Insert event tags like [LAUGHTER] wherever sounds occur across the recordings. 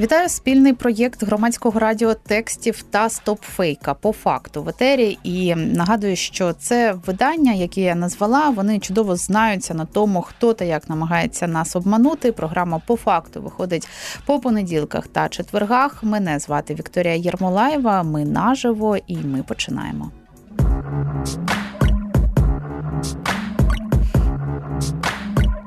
Вітаю спільний проєкт громадського радіо текстів та стопфейка по факту в етері. І нагадую, що це видання, яке я назвала. Вони чудово знаються на тому, хто та як намагається нас обманути. Програма по факту виходить по понеділках та четвергах. Мене звати Вікторія Єрмолаєва. Ми наживо і ми починаємо.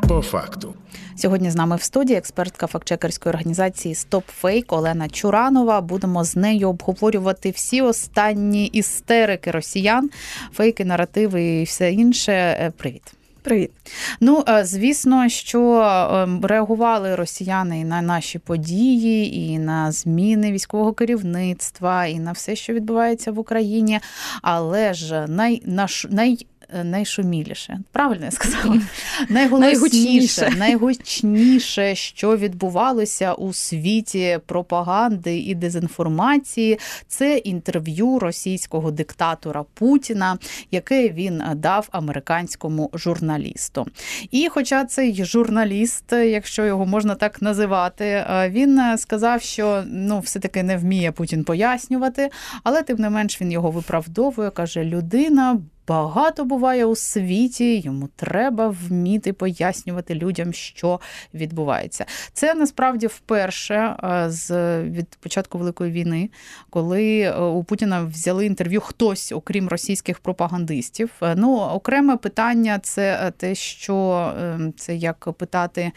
По факту. Сьогодні з нами в студії експертка фактчекерської організації StopFake Олена Чуранова. Будемо з нею обговорювати всі останні істерики росіян, фейки, наративи і все інше. Е, привіт. Привіт. Ну, е, звісно, що ем, реагували росіяни і на наші події, і на зміни військового керівництва, і на все, що відбувається в Україні. Але ж най, наш, най Е, найшуміліше. Правильно я сказала? [LAUGHS] Найголосніше, найгучніше, що відбувалося у світі пропаганди і дезінформації, це інтерв'ю російського диктатора Путіна, яке він дав американському журналісту. І, хоча цей журналіст, якщо його можна так називати, е, він сказав, що ну, все-таки не вміє Путін пояснювати, але тим не менш він його виправдовує, каже: людина багато буває у світі, йому треба вміти пояснювати людям, що відбувається. Це насправді вперше е, з від початку великої війни, коли е, у Путіна взяли інтерв'ю хтось, окрім російських пропагандистів. Е, ну, окреме питання це те, що це як питати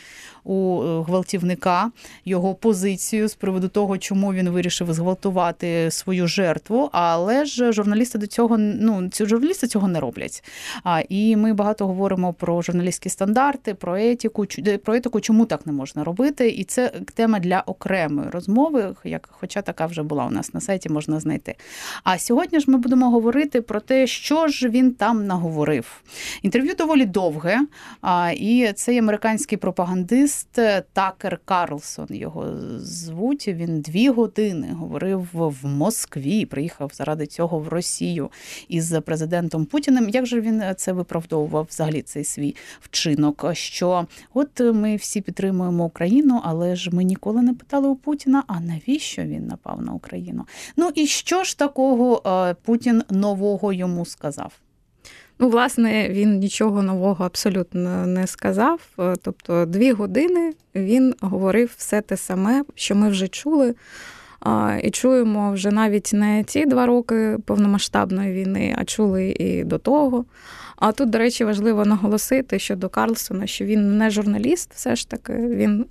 у гвалтівника його позицію з приводу того, чому він вирішив зґвалтувати свою жертву. Але ж журналісти до цього ну ці журналісти цього не роблять. А, І ми багато говоримо про журналістські стандарти, про етику, про етику, чому так не можна робити. І це тема для окремої розмови, як хоча така вже була у нас на сайті, можна знайти. А сьогодні ж ми будемо говорити про те, що ж він там наговорив. Інтерв'ю доволі довге, а, і цей американський пропагандист Такер Карлсон його звуть. Він дві години говорив в Москві. Приїхав заради цього в Росію із президентом Путіним. Як же він це виправдовував взагалі цей свій вчинок? Що от ми всі підтримуємо Україну, але ж ми ніколи не питали у Путіна, а навіщо він напав на Україну? Ну і що ж такого е, Путін нового йому сказав? Ну, власне, він нічого нового абсолютно не сказав. Е, тобто, дві години він говорив все те саме, що ми вже чули. І чуємо вже навіть не ці два роки повномасштабної війни, а чули і до того. А тут, до речі, важливо наголосити щодо Карлсона, що він не журналіст, все ж таки, він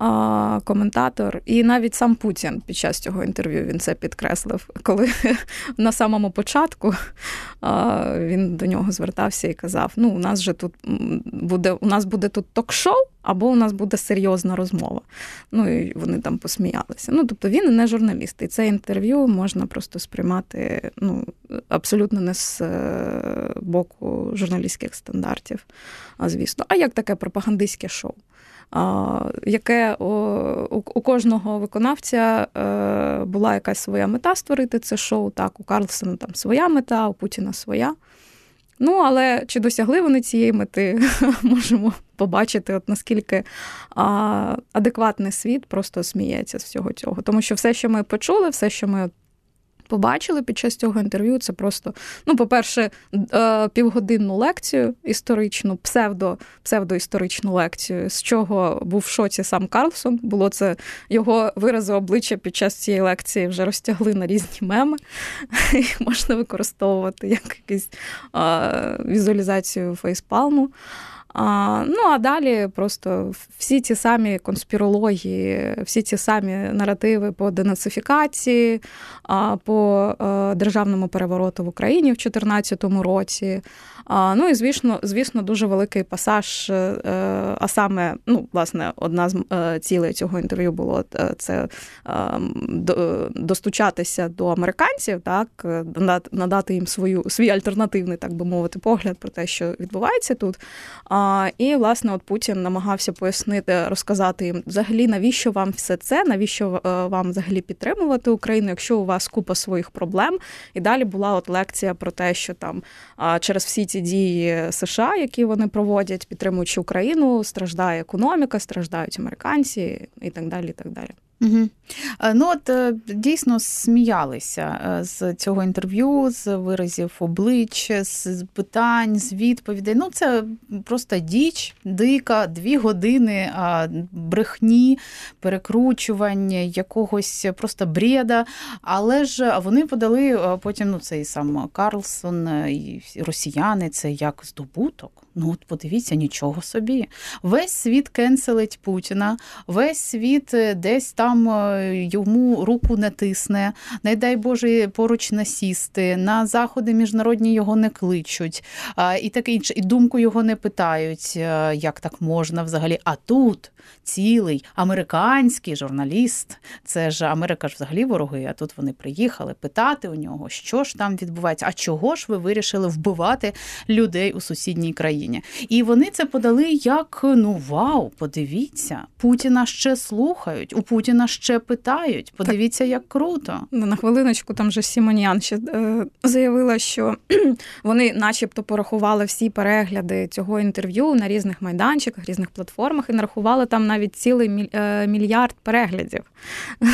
а, коментатор, і навіть сам Путін під час цього інтерв'ю він це підкреслив, коли [LAUGHS] на самому початку він до нього звертався і казав: Ну, у нас же тут буде у нас буде тут ток-шоу, або у нас буде серйозна розмова. Ну і вони там посміялися. Ну, тобто він не журналіст, і це інтерв'ю можна просто сприймати ну, абсолютно не з е, боку журналістських стандартів, а звісно. А як таке пропагандистське шоу? Яке у кожного виконавця е, була якась своя мета створити це шоу. Так, у Карлсона там своя мета, у Путіна своя. Ну, але чи досягли вони цієї мети, [LAUGHS] можемо побачити, от наскільки а, адекватний світ просто сміється з всього цього. Тому що все, що ми почули, все, що ми побачили під час цього інтерв'ю, це просто, ну, по-перше, е, півгодинну лекцію історичну, псевдо, псевдоісторичну лекцію, з чого був в шоці сам Карлсон. Було це його вирази обличчя під час цієї лекції вже розтягли на різні меми. [LAUGHS] Їх можна використовувати як якусь візуалізацію фейспалму. А, Ну а далі просто всі ті самі конспірології, всі ті самі наративи по денацифікації, по е, державному перевороту в Україні в 2014 році. Ну і звісно, звісно, дуже великий пасаж. Е, а саме, ну, власне, одна з е, цілей цього інтерв'ю було це достучатися до американців, так надати їм свою свій альтернативний, так би мовити, погляд про те, що відбувається тут. І власне, от Путін намагався пояснити, розказати їм взагалі, навіщо вам все це, навіщо вам взагалі підтримувати Україну, якщо у вас купа своїх проблем. І далі була от лекція про те, що там через всі ці дії США, які вони проводять, підтримуючи Україну, страждає економіка, страждають американці і так далі. І так далі. Угу. Ну от е, дійсно сміялися е, з цього інтерв'ю, з виразів облич, з питань, з відповідей. Ну це просто діч, дика, дві години брехні, перекручування, якогось просто бреда. Але ж вони подали потім ну цей сам Карлсон і росіяни. Це як здобуток. Ну от подивіться, нічого собі. Весь світ кенселить Путіна, весь світ десь там е, йому руку не тисне, не дай Боже поруч насісти, на заходи міжнародні його не кличуть, і таке інше, і думку його не питають, е, як так можна взагалі. А тут цілий американський журналіст, це ж Америка ж взагалі вороги. А тут вони приїхали питати у нього, що ж там відбувається, а чого ж ви вирішили вбивати людей у сусідній країні? І вони це подали як ну вау, подивіться, Путіна ще слухають. У Путіна Путіна ще питають. Подивіться, як круто. Ну, на хвилиночку там же Сімоніан ще е, заявила, що [CLEARS THROAT] вони, начебто, порахували всі перегляди цього інтерв'ю на різних майданчиках, різних платформах і нарахували там навіть цілий е, мільярд переглядів. [LAUGHS]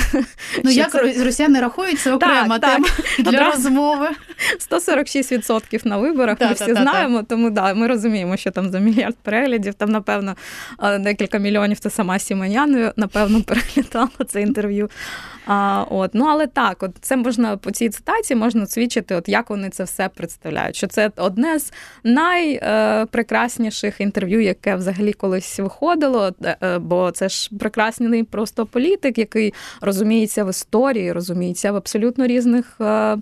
Ну як це... росіяни рахують, це окрема так, тема так. [LAUGHS] для розмови. [LAUGHS] 146% на виборах. Ми всі знаємо, тому да, ми розуміємо, що там за мільярд переглядів. Там, напевно, е, декілька мільйонів це сама Сімонян, напевно, переглядала це інтерв'ю. А, от. Ну, Але так, от це можна по цій цитаті можна свідчити, от як вони це все представляють. Що це одне з найпрекрасніших інтерв'ю, яке взагалі колись виходило. Е, е, бо це ж прекрасний просто політик, який розуміється в історії, розуміється в абсолютно різних е,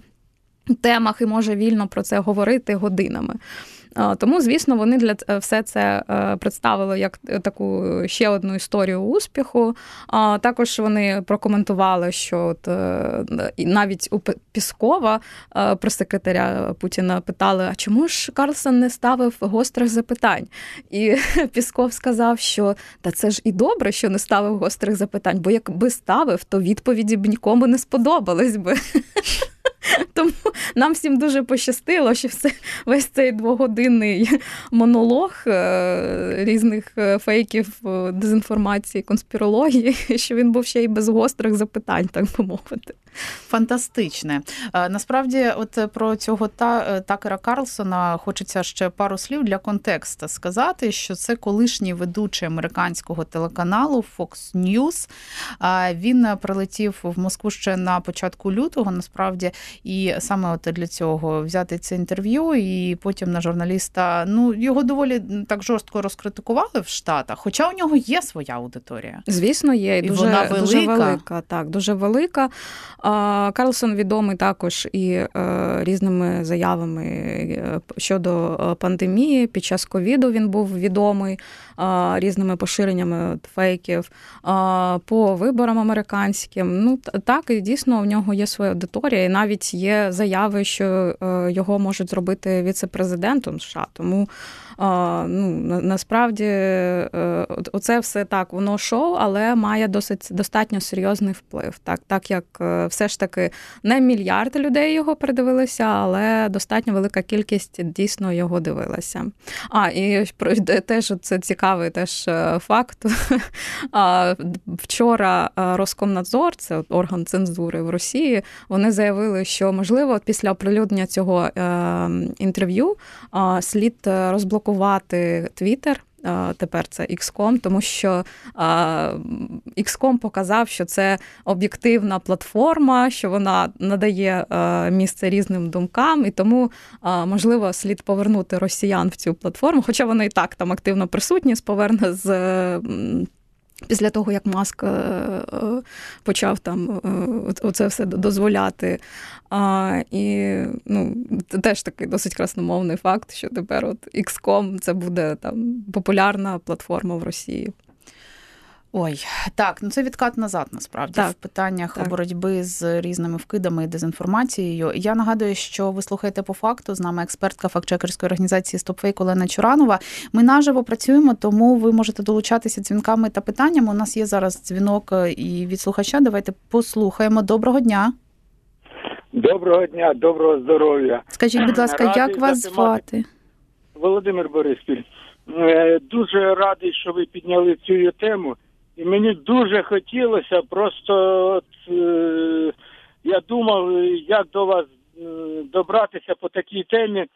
темах і може вільно про це говорити годинами. Тому, звісно, вони для е, все це е, представили як таку ще одну історію успіху. Також вони прокоментували, що от е, навіть у Піскова прес-секретаря Путіна питали: а чому ж Карлсон не ставив гострих запитань? І [LAUGHS] Пісков сказав, що та це ж і добре, що не ставив гострих запитань, бо якби ставив, то відповіді б нікому не сподобались би. [LAUGHS] [LAUGHS] Тому нам всім дуже пощастило, що все весь цей двогодинний монолог е, різних е, фейків, е, дезінформації, конспірології, [LAUGHS] що він був ще й без гострих запитань, так би мовити. Фантастичне. Насправді, от про цього та Такера Карлсона хочеться ще пару слів для контексту сказати, що це колишній ведучий американського телеканалу Fox News. Він прилетів в Москву ще на початку лютого. Насправді, і саме от для цього взяти це інтерв'ю, і потім на журналіста ну його доволі так жорстко розкритикували в Штатах. Хоча у нього є своя аудиторія. Звісно, є і дуже, вона велика. дуже велика. Так, дуже велика. Карлсон відомий також і е, різними заявами е, щодо е, пандемії. Під час ковіду він був відомий різними поширеннями фейків по виборам американським. Ну так і дійсно в нього є своя аудиторія, і навіть є заяви, що його можуть зробити віце-президентом США. Тому ну, насправді е, оце все так, воно шоу, але має досить достатньо серйозний вплив. Так, так як е, все ж таки не мільярд людей його передивилися, але достатньо велика кількість дійсно його дивилася. А і теж це цікавий теж е, факт. [LAUGHS] Вчора Роскомнадзор, це орган цензури в Росії, вони заявили, що можливо після оприлюднення цього інтерв'ю слід розблокувати блокувати Твіттер. Тепер це XCOM, тому що XCOM показав, що це об'єктивна платформа, що вона надає місце різним думкам, і тому можливо слід повернути росіян в цю платформу. Хоча вони і так там активно присутні, з поверне з Після того, як Маск е, е, почав там е, оце все дозволяти. А, І ну, теж такий досить красномовний факт, що тепер от XCOM це буде там популярна платформа в Росії. Ой, так, ну це відкат назад, насправді так, в питаннях так. боротьби з різними вкидами і дезінформацією. Я нагадую, що ви слухаєте по факту з нами експертка фактчекерської організації StopFake Олена Чуранова. Ми наживо працюємо, тому ви можете долучатися дзвінками та питаннями. У нас є зараз дзвінок е, і від слухача. Давайте послухаємо. Доброго дня. Доброго дня, доброго здоров'я. Скажіть, будь ласка, Радий як вас звати? Володимир Бориспіль. Е, Дуже радий, що ви підняли цю тему. І мені дуже хотілося, просто от, е, я думав, як до вас е, добратися по такій темі.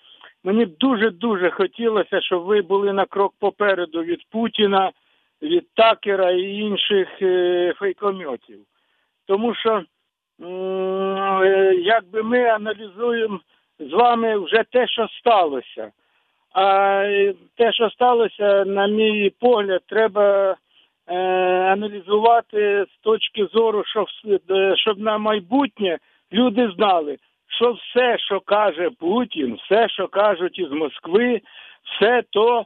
Мені дуже-дуже хотілося, щоб ви були на крок попереду від Путіна, від Такера і інших е, фейкомьотів. Тому що е, якби ми аналізуємо з вами вже те, що сталося. А е, те, що сталося, на мій погляд, треба е, аналізувати з точки зору, щоб, е, щоб на майбутнє люди знали, що все, що каже Путін, все, що кажуть із Москви, все то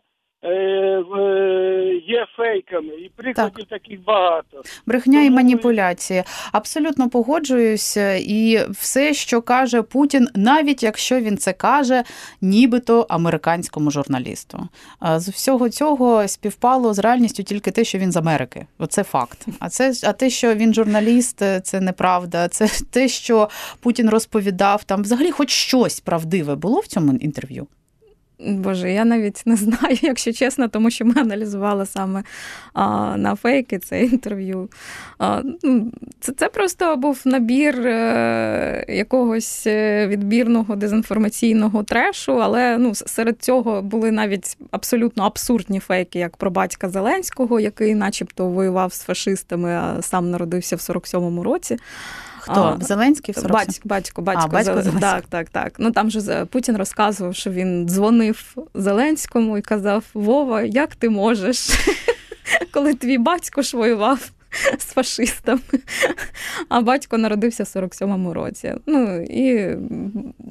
є фейками. І прикладів таких багато. Брехня і маніпуляції. Абсолютно погоджуюся. І все, що каже Путін, навіть якщо він це каже, нібито американському журналісту. З всього цього співпало з реальністю тільки те, що він з Америки. Оце факт. А це а те, що він журналіст, це неправда. Це те, що Путін розповідав. Там взагалі хоч щось правдиве було в цьому інтерв'ю. Боже, я навіть не знаю, [LAUGHS] якщо чесно, тому що ми аналізували саме а, на фейки це інтерв'ю. А, ну, це, це просто був набір е, якогось е, відбірного дезінформаційного трешу, але ну, серед цього були навіть абсолютно абсурдні фейки, як про батька Зеленського, який, начебто, воював з фашистами, а сам народився в 47-му році. Хто А, Зеленський в 47? Батько, батько, А, батько Зелен- Так, так, так. Ну там же Путін розказував, що він дзвонив Зеленському і казав: Вова, як ти можеш, [LAUGHS] коли твій батько ж воював з фашистами, а батько народився в 47-му році. Ну і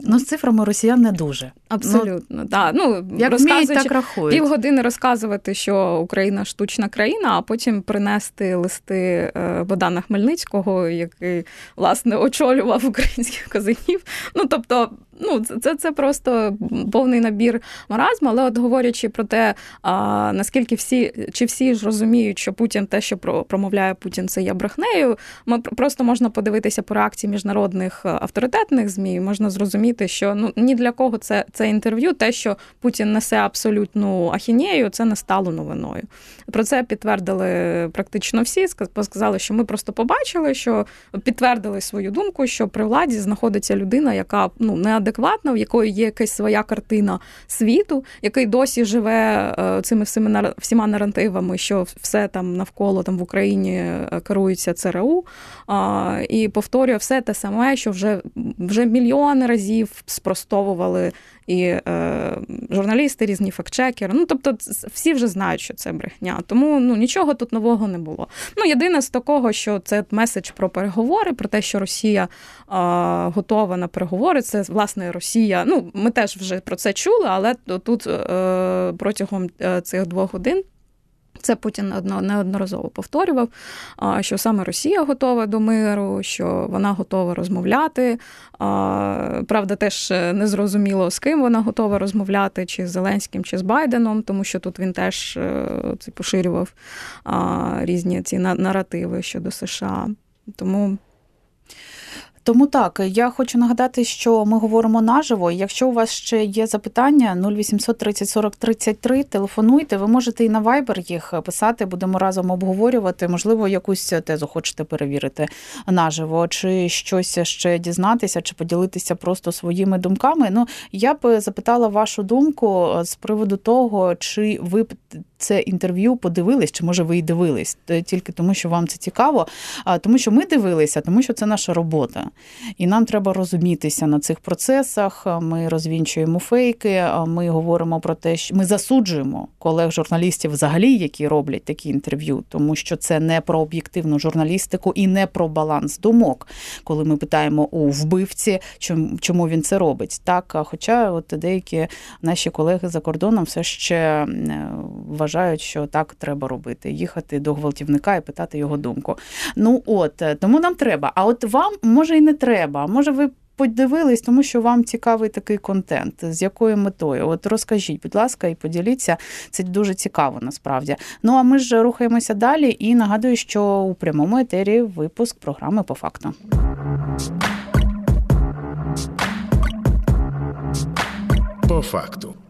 Ну, з цифрами росіян не дуже. абсолютно, так. Ну, Як вміють, розказуючи, так рахують. Півгодини розказувати, що Україна штучна країна, а потім принести листи е, Богдана Хмельницького, який власне очолював українських козаків. Ну тобто, ну це, це, просто повний набір маразму. Але от говорячи про те, а, наскільки всі чи всі ж розуміють, що Путін те, що промовляє Путін, це є брехнею. Ми просто можна подивитися по реакції міжнародних е, авторитетних змі. Можна зрозуміти, що ну ні для кого це, це інтерв'ю, те, що Путін несе абсолютну ахінею, це не стало новиною. Про це підтвердили практично всі. ска- Сказали, що ми просто побачили, що підтвердили свою думку, що при владі знаходиться людина, яка ну неадекватна, в якої є якась своя картина світу, який досі живе е, цими всіма всіма наративами, що все там навколо там в Україні е, керується ЦРУ. І повторює все те саме, що вже, вже мільйони разів спростовували і е, журналісти, різні фактчекери. Ну тобто, всі вже знають, що це брехня. Тому ну нічого тут нового не було. Ну єдине з такого, що це меседж про переговори, про те, що Росія е, готова на переговори. Це власне Росія. Ну ми теж вже про це чули, але тут е, протягом е, цих двох годин. Це Путін неодноразово повторював, що саме Росія готова до миру, що вона готова розмовляти. Правда, теж не зрозуміло, з ким вона готова розмовляти, чи з Зеленським, чи з Байденом, тому що тут він теж е, це поширював різні ці наративи щодо США. Тому Тому так, я хочу нагадати, що ми говоримо наживо. Якщо у вас ще є запитання, 0800 30 40 33, телефонуйте. Ви можете і на Viber їх писати, будемо разом обговорювати. Можливо, якусь тезу хочете перевірити наживо, чи щось ще дізнатися, чи поділитися просто своїми думками. Ну, я б запитала вашу думку з приводу того, чи ви це інтерв'ю подивились, чи може ви і дивились, тільки тому, що вам це цікаво. А тому, що ми дивилися, тому що це наша робота. І нам треба розумітися на цих процесах. Ми розвінчуємо фейки, ми говоримо про те, що ми засуджуємо колег-журналістів, взагалі, які роблять такі інтерв'ю, тому що це не про об'єктивну журналістику і не про баланс думок, коли ми питаємо у вбивці, чому він це робить. Так, хоча от деякі наші колеги за кордоном все ще вважають вважають, що так треба робити: їхати до гвалтівника і питати його думку. Ну от тому нам треба. А от вам може і не треба. Може, ви подивились, тому що вам цікавий такий контент. З якою метою? От розкажіть, будь ласка, і поділіться. Це дуже цікаво насправді. Ну а ми ж рухаємося далі і нагадую, що у прямому етері випуск програми по факту. По факту.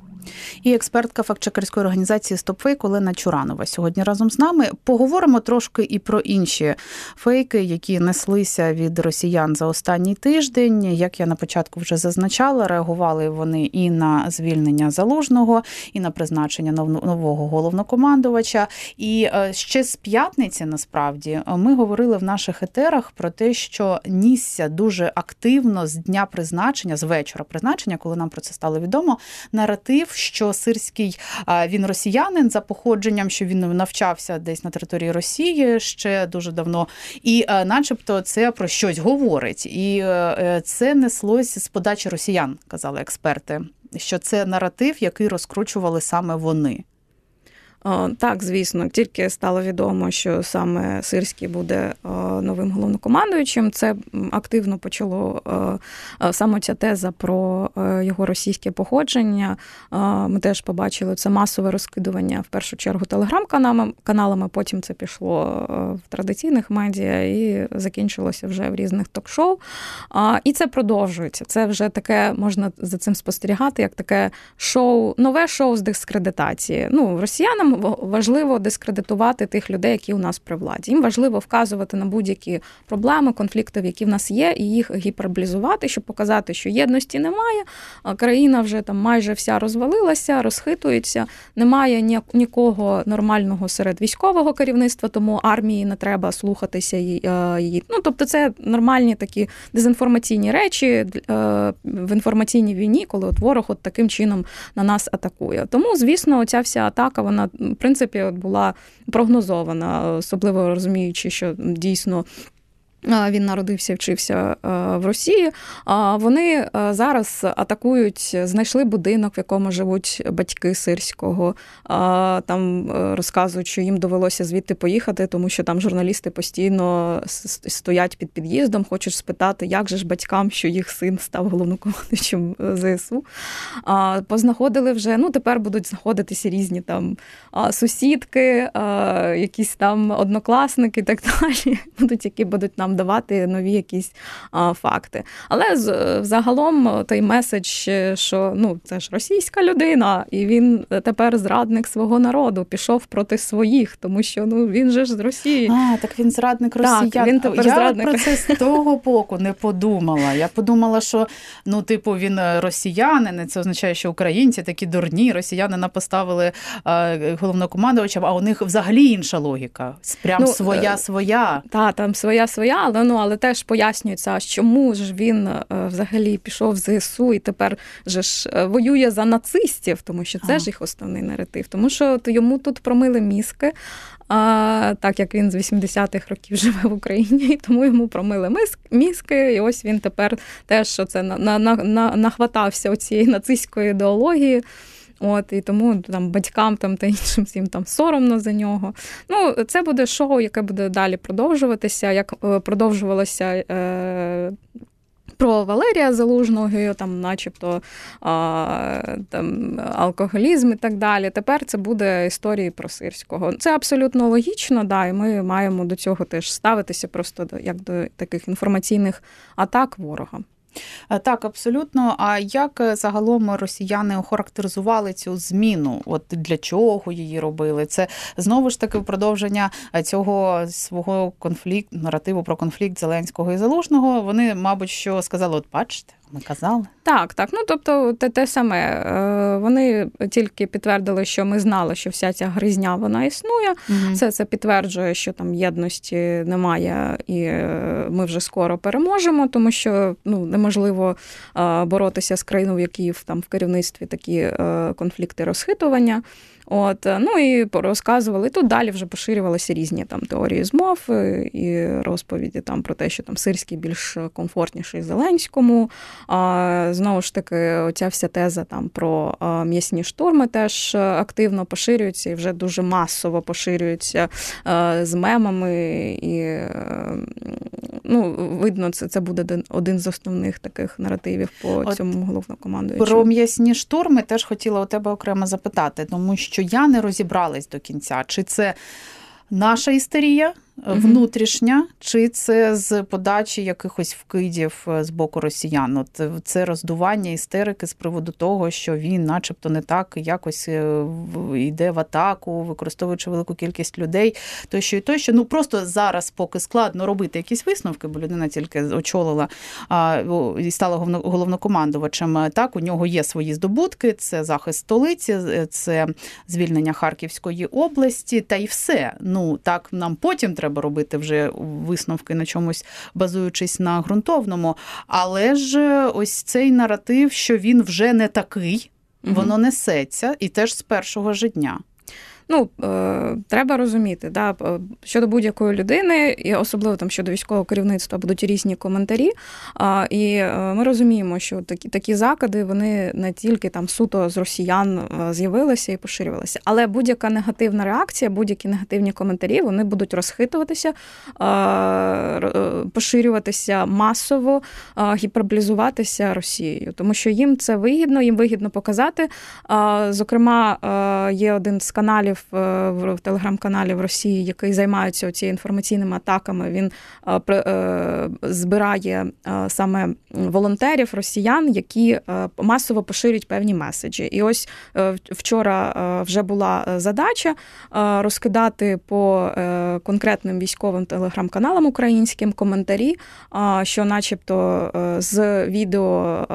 І експертка фактчекерської організації StopFake Олена Чуранова сьогодні разом з нами поговоримо трошки і про інші фейки, які неслися від росіян за останній тиждень. Як я на початку вже зазначала, реагували вони і на звільнення залужного, і на призначення нового головнокомандувача. І е, ще з п'ятниці насправді ми говорили в наших етерах про те, що нісся дуже активно з дня призначення, з вечора призначення, коли нам про це стало відомо, наратив, що Сирський він росіянин за походженням, що він навчався десь на території Росії ще дуже давно, і, начебто, це про щось говорить, і е, це неслось з подачі росіян, казали експерти. Що це наратив, який розкручували саме вони. Так, звісно, тільки стало відомо, що саме Сирський буде новим головнокомандуючим. Це активно почало саме ця теза про його російське походження. Ми теж побачили це масове розкидування в першу чергу телеграм-каналами. Потім це пішло в традиційних медіа і закінчилося вже в різних ток-шоу. І це продовжується. Це вже таке можна за цим спостерігати, як таке шоу, нове шоу з дискредитації. Ну, росіянам важливо дискредитувати тих людей, які у нас при владі. Їм важливо вказувати на будь-які проблеми, конфлікти, які в нас є, і їх гіперблізувати, щоб показати, що єдності немає. Країна вже там майже вся розвалилася, розхитується. Немає нікого нормального серед військового керівництва, тому армії не треба слухатися її. Ну тобто, це нормальні такі дезінформаційні речі е, в інформаційній війні, коли от ворог от таким чином на нас атакує. Тому, звісно, ця вся атака вона в принципі от була прогнозована, особливо розуміючи, що дійсно. Він народився, вчився в Росії. Вони зараз атакують, знайшли будинок, в якому живуть батьки сирського. Там е, розказують, що їм довелося звідти поїхати, тому що там журналісти постійно стоять під під'їздом, хочуть спитати, як же ж батькам, що їх син став головнокомандуючим е, ЗСУ. Познаходили вже. Ну тепер будуть знаходитися різні там сусідки, якісь там однокласники і так [LAUGHS] далі. Будуть які будуть нам нам давати нові якісь а, факти. Але з, загалом той меседж, що ну це ж російська людина, і він тепер зрадник свого народу, пішов проти своїх, тому що ну він же ж з Росії. А, так він зрадник росіян. Так, він тепер Я зрадник. про це з того боку не подумала. Я подумала, що ну, типу, він росіянин, це означає, що українці такі дурні, росіянина поставили е, головнокомандувачем, а у них взагалі інша логіка. Прям ну, своя своя. Та, там своя своя але ну але теж пояснюється, чому ж він е, взагалі пішов в ЗСУ і тепер же ж е, воює за нацистів, тому що це а. ж їх основний наратив. Тому що то йому тут промили мізки, а, так як він з 80-х років [LAUGHS] живе в Україні, і тому йому промили мізки, і ось він тепер теж оце на, на, на, нахватався цієї нацистської ідеології. От і тому там батькам там та іншим всім там соромно за нього. Ну, це буде шоу, яке буде далі продовжуватися, як е, продовжувалося. Е, про Валерія Залужного, там, начебто а, там, алкоголізм і так далі. Тепер це буде історії про сирського. Це абсолютно логічно, да, і ми маємо до цього теж ставитися просто як до таких інформаційних атак ворога. Е, так, абсолютно. А як е, загалом росіяни охарактеризували цю зміну? От для чого її робили? Це знову ж таки продовження е, цього свого конфлікту, наративу про конфлікт Зеленського і Залужного. Вони, мабуть, що сказали: от бачите. Ми казали? Так, так. Ну тобто, те те саме. Е, вони тільки підтвердили, що ми знали, що вся ця гризня вона існує. Угу. Це це підтверджує, що там єдності немає, і е, ми вже скоро переможемо, тому що ну неможливо е, боротися з країною, в якій там в керівництві такі конфлікти розхитування. От, ну і розказували. І тут далі вже поширювалися різні там теорії змов і розповіді там про те, що там сирський більш комфортніший Зеленському. А, Знову ж таки, оця вся теза там про м'ясні штурми теж активно поширюється і вже дуже масово поширюється з мемами. І ну, видно, це це буде один з основних таких наративів по От цьому головнокомандуючому. Про м'ясні штурми теж хотіла у тебе окремо запитати, тому що я не розібралась до кінця, чи це наша істерія внутрішня, чи це з подачі якихось вкидів е, з боку росіян? От е, Це роздування істерики з приводу того, що він, начебто, не так якось е, йде в атаку, використовуючи велику кількість людей, тощо і тощо. Ну просто зараз поки складно робити якісь висновки, бо людина тільки очолила а, і стала головнокомандувачем. Так, у нього є свої здобутки: це захист столиці, це звільнення Харківської області, та й все. Ну так нам потім треба треба робити вже висновки на чомусь, базуючись на ґрунтовному. Але ж ось цей наратив, що він вже не такий, воно несеться і теж з першого ж дня. Ну, е, треба розуміти, да, щодо будь-якої людини, і особливо там щодо військового керівництва, будуть різні коментарі. І е, ми розуміємо, що такі такі закиди вони не тільки там суто з росіян е, з'явилися і поширювалися, але будь-яка негативна реакція, будь-які негативні коментарі вони будуть розхитуватися, поширюватися масово, гіперболізуватися Росією, тому що їм це вигідно, їм вигідно показати. Зокрема, є один з каналів. Е, в телеграм-каналі в Росії, який займається цією інформаційними атаками. Він е, е, збирає саме волонтерів, росіян, які масово поширюють певні меседжі. І ось вчора вже була задача розкидати по конкретним військовим телеграм-каналам українським коментарі, що, начебто, з відео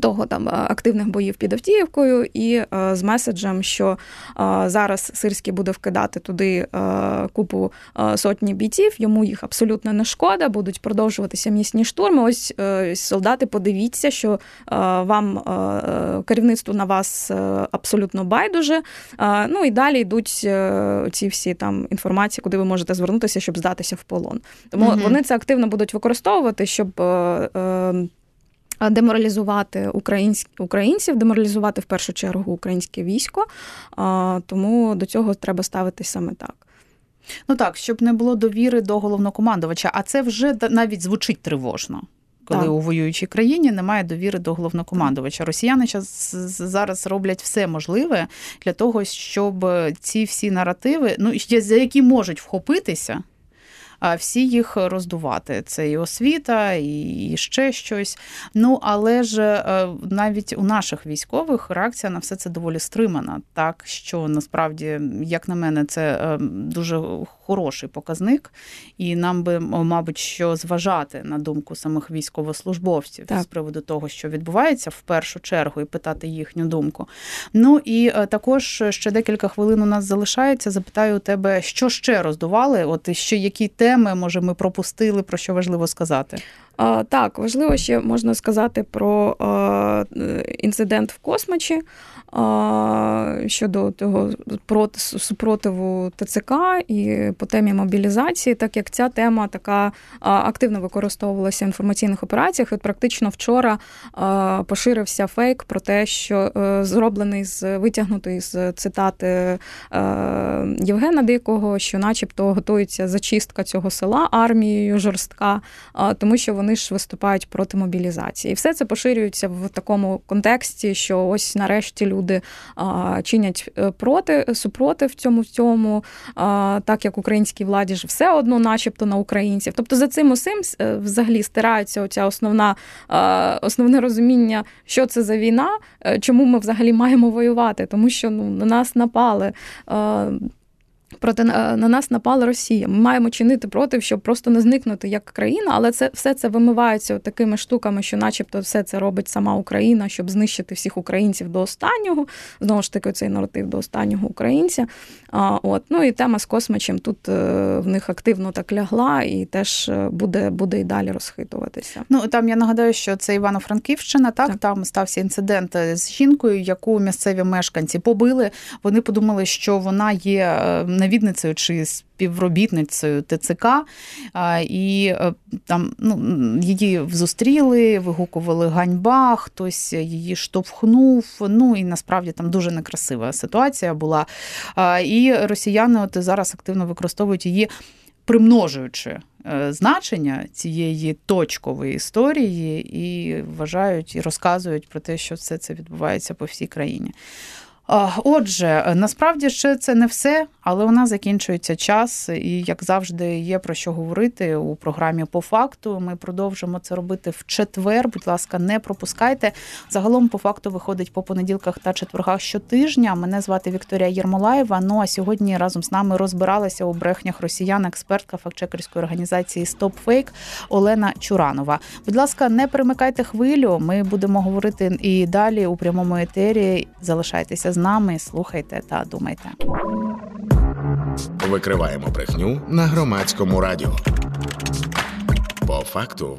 того там активних боїв під Автіївкою, і е, з меседжем, що е, зараз Сирський буде вкидати туди е, купу сотні бійців, йому їх абсолютно не шкода, будуть продовжуватися м'ясні штурми. Ось солдати, подивіться, що вам керівництво на вас абсолютно байдуже. Ну і далі йдуть ці всі там інформації, куди ви можете звернутися, щоб здатися в полон. Тому mm вони це активно будуть використовувати, щоб деморалізувати українців, деморалізувати в першу чергу українське військо, тому до цього треба ставитись саме так. Ну так, щоб не було довіри до головнокомандувача, а це вже навіть звучить тривожно. Коли так. у воюючій країні немає довіри до головнокомандувача. Росіяни зараз роблять все можливе для того, щоб ці всі наративи, ну за які можуть вхопитися всі їх роздувати. Це і освіта, і ще щось. Ну але ж е, навіть у наших військових реакція на все це доволі стримана. Так що насправді, як на мене, це е, дуже хороший показник, і нам би, мабуть, що зважати на думку самих військовослужбовців так. з приводу того, що відбувається в першу чергу, і питати їхню думку. Ну і е, також ще декілька хвилин у нас залишається. Запитаю у тебе, що ще роздували? От ще які теми може ми пропустили, про що важливо сказати? Так, важливо ще можна сказати про інцидент в космачі щодо того супротиву ТЦК і по темі мобілізації, так як ця тема така активно використовувалася в інформаційних операціях. От практично вчора поширився фейк про те, що е, зроблений з витягнутий з цитати е, Євгена Дикого, що, начебто, готується зачистка цього села армією жорстка, тому що вони ж виступають проти мобілізації. І все це поширюється в такому контексті, що ось нарешті люди чинять е, проти супротив цьому цьому, так як українській владі ж все одно, начебто, на українців. Тобто за цим усім е, взагалі стирається оця основна основне розуміння, що це за війна, е, чому ми взагалі маємо воювати, тому що ну на нас напали. Проти на нас напала Росія. Ми маємо чинити проти, щоб просто не зникнути як країна, але це все це вимивається такими штуками, що, начебто, все це робить сама Україна, щоб знищити всіх українців до останнього. Знову ж таки, цей наратив до останнього українця. А, От ну і тема з космачем тут е, в них активно так лягла, і теж е, буде буде і далі розхитуватися. Ну там я нагадаю, що це Івано-Франківщина. Так? так там стався інцидент з жінкою, яку місцеві мешканці побили. Вони подумали, що вона є навідницею чи співробітницею ТЦК, і е, там ну, її зустріли, вигукували ганьба, хтось її штовхнув. Ну і насправді там дуже некрасива ситуація була. І росіяни от зараз активно використовують її. Примножуючи е, значення цієї точкової історії, і вважають і розказують про те, що все це відбувається по всій країні. Отже, насправді ще це не все, але у нас закінчується час, і як завжди, є про що говорити у програмі по факту. Ми продовжимо це робити в четвер. Будь ласка, не пропускайте. Загалом по факту виходить по понеділках та четвергах щотижня. Мене звати Вікторія Єрмолаєва. Ну а сьогодні разом з нами розбиралася у брехнях росіян, експертка фактчекерської організації StopFake Олена Чуранова. Будь ласка, не перемикайте хвилю. Ми будемо говорити і далі у прямому етері. Залишайтеся з нами, слухайте та думайте. Викриваємо брехню на громадському радіо. По факту.